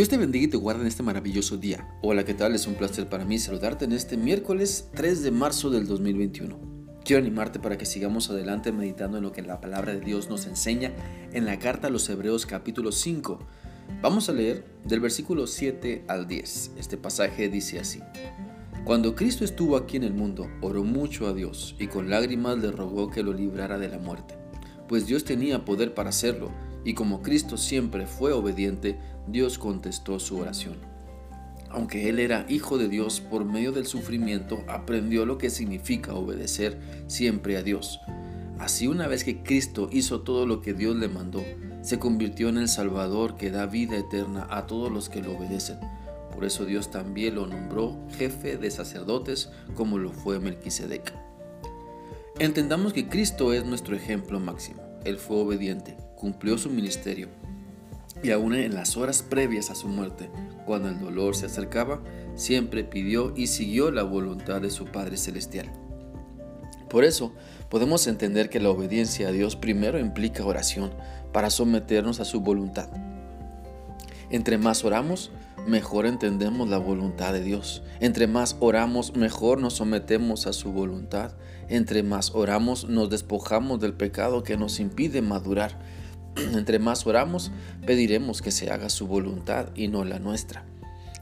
Dios te bendiga y te guarde en este maravilloso día. Hola, ¿qué tal? Es un placer para mí saludarte en este miércoles 3 de marzo del 2021. Quiero animarte para que sigamos adelante meditando en lo que la palabra de Dios nos enseña en la carta a los Hebreos capítulo 5. Vamos a leer del versículo 7 al 10. Este pasaje dice así. Cuando Cristo estuvo aquí en el mundo, oró mucho a Dios y con lágrimas le rogó que lo librara de la muerte, pues Dios tenía poder para hacerlo y como Cristo siempre fue obediente, Dios contestó su oración. Aunque Él era hijo de Dios, por medio del sufrimiento aprendió lo que significa obedecer siempre a Dios. Así una vez que Cristo hizo todo lo que Dios le mandó, se convirtió en el Salvador que da vida eterna a todos los que lo obedecen. Por eso Dios también lo nombró jefe de sacerdotes como lo fue Melquisedec. Entendamos que Cristo es nuestro ejemplo máximo. Él fue obediente, cumplió su ministerio. Y aún en las horas previas a su muerte, cuando el dolor se acercaba, siempre pidió y siguió la voluntad de su Padre Celestial. Por eso, podemos entender que la obediencia a Dios primero implica oración para someternos a su voluntad. Entre más oramos, mejor entendemos la voluntad de Dios. Entre más oramos, mejor nos sometemos a su voluntad. Entre más oramos, nos despojamos del pecado que nos impide madurar. Entre más oramos, pediremos que se haga su voluntad y no la nuestra.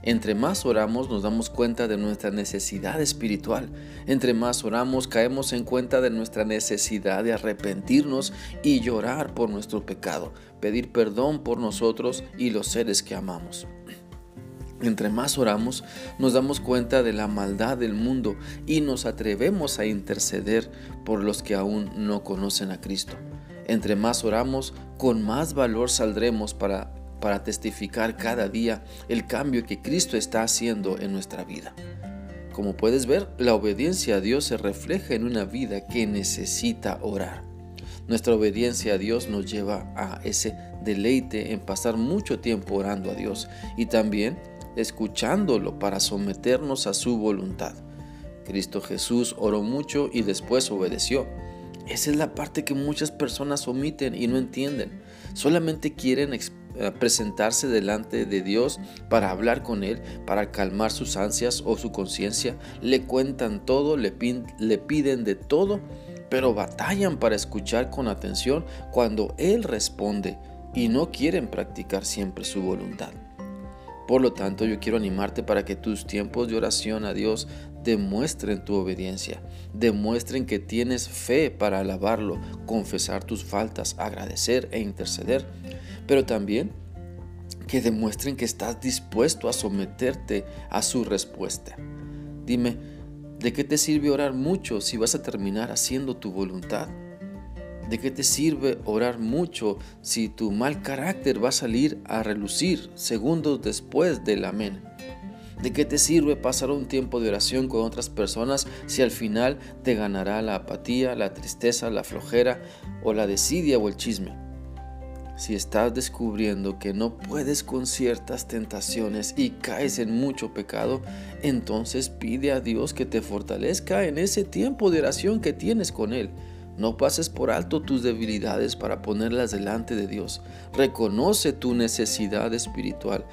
Entre más oramos nos damos cuenta de nuestra necesidad espiritual. Entre más oramos caemos en cuenta de nuestra necesidad de arrepentirnos y llorar por nuestro pecado, pedir perdón por nosotros y los seres que amamos. Entre más oramos, nos damos cuenta de la maldad del mundo y nos atrevemos a interceder por los que aún no conocen a Cristo. Entre más oramos, con más valor saldremos para, para testificar cada día el cambio que Cristo está haciendo en nuestra vida. Como puedes ver, la obediencia a Dios se refleja en una vida que necesita orar. Nuestra obediencia a Dios nos lleva a ese deleite en pasar mucho tiempo orando a Dios y también escuchándolo para someternos a su voluntad. Cristo Jesús oró mucho y después obedeció. Esa es la parte que muchas personas omiten y no entienden. Solamente quieren eh, presentarse delante de Dios para hablar con Él, para calmar sus ansias o su conciencia. Le cuentan todo, le, le piden de todo, pero batallan para escuchar con atención cuando Él responde y no quieren practicar siempre su voluntad. Por lo tanto, yo quiero animarte para que tus tiempos de oración a Dios demuestren tu obediencia, demuestren que tienes fe para alabarlo, confesar tus faltas, agradecer e interceder, pero también que demuestren que estás dispuesto a someterte a su respuesta. Dime, ¿de qué te sirve orar mucho si vas a terminar haciendo tu voluntad? ¿De qué te sirve orar mucho si tu mal carácter va a salir a relucir segundos después del amén? ¿De qué te sirve pasar un tiempo de oración con otras personas si al final te ganará la apatía, la tristeza, la flojera o la desidia o el chisme? Si estás descubriendo que no puedes con ciertas tentaciones y caes en mucho pecado, entonces pide a Dios que te fortalezca en ese tiempo de oración que tienes con Él. No pases por alto tus debilidades para ponerlas delante de Dios. Reconoce tu necesidad espiritual.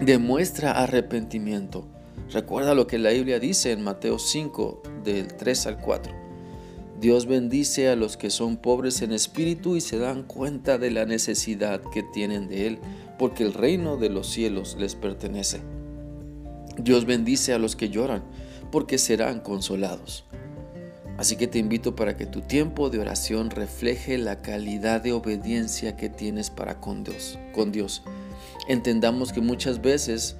Demuestra arrepentimiento. Recuerda lo que la Biblia dice en Mateo 5, del 3 al 4. Dios bendice a los que son pobres en espíritu y se dan cuenta de la necesidad que tienen de Él, porque el reino de los cielos les pertenece. Dios bendice a los que lloran, porque serán consolados. Así que te invito para que tu tiempo de oración refleje la calidad de obediencia que tienes para con Dios. Con Dios. Entendamos que muchas veces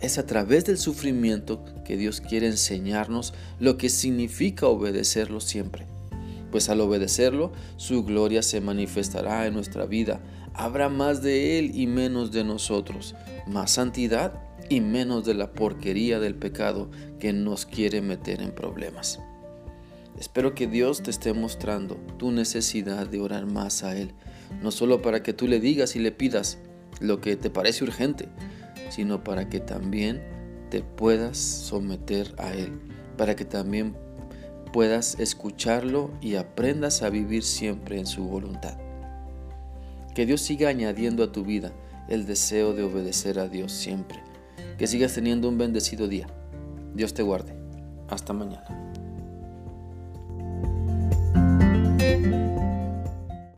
es a través del sufrimiento que Dios quiere enseñarnos lo que significa obedecerlo siempre. Pues al obedecerlo, su gloria se manifestará en nuestra vida. Habrá más de Él y menos de nosotros, más santidad y menos de la porquería del pecado que nos quiere meter en problemas. Espero que Dios te esté mostrando tu necesidad de orar más a Él, no solo para que tú le digas y le pidas lo que te parece urgente, sino para que también te puedas someter a Él, para que también puedas escucharlo y aprendas a vivir siempre en su voluntad. Que Dios siga añadiendo a tu vida el deseo de obedecer a Dios siempre. Que sigas teniendo un bendecido día. Dios te guarde. Hasta mañana.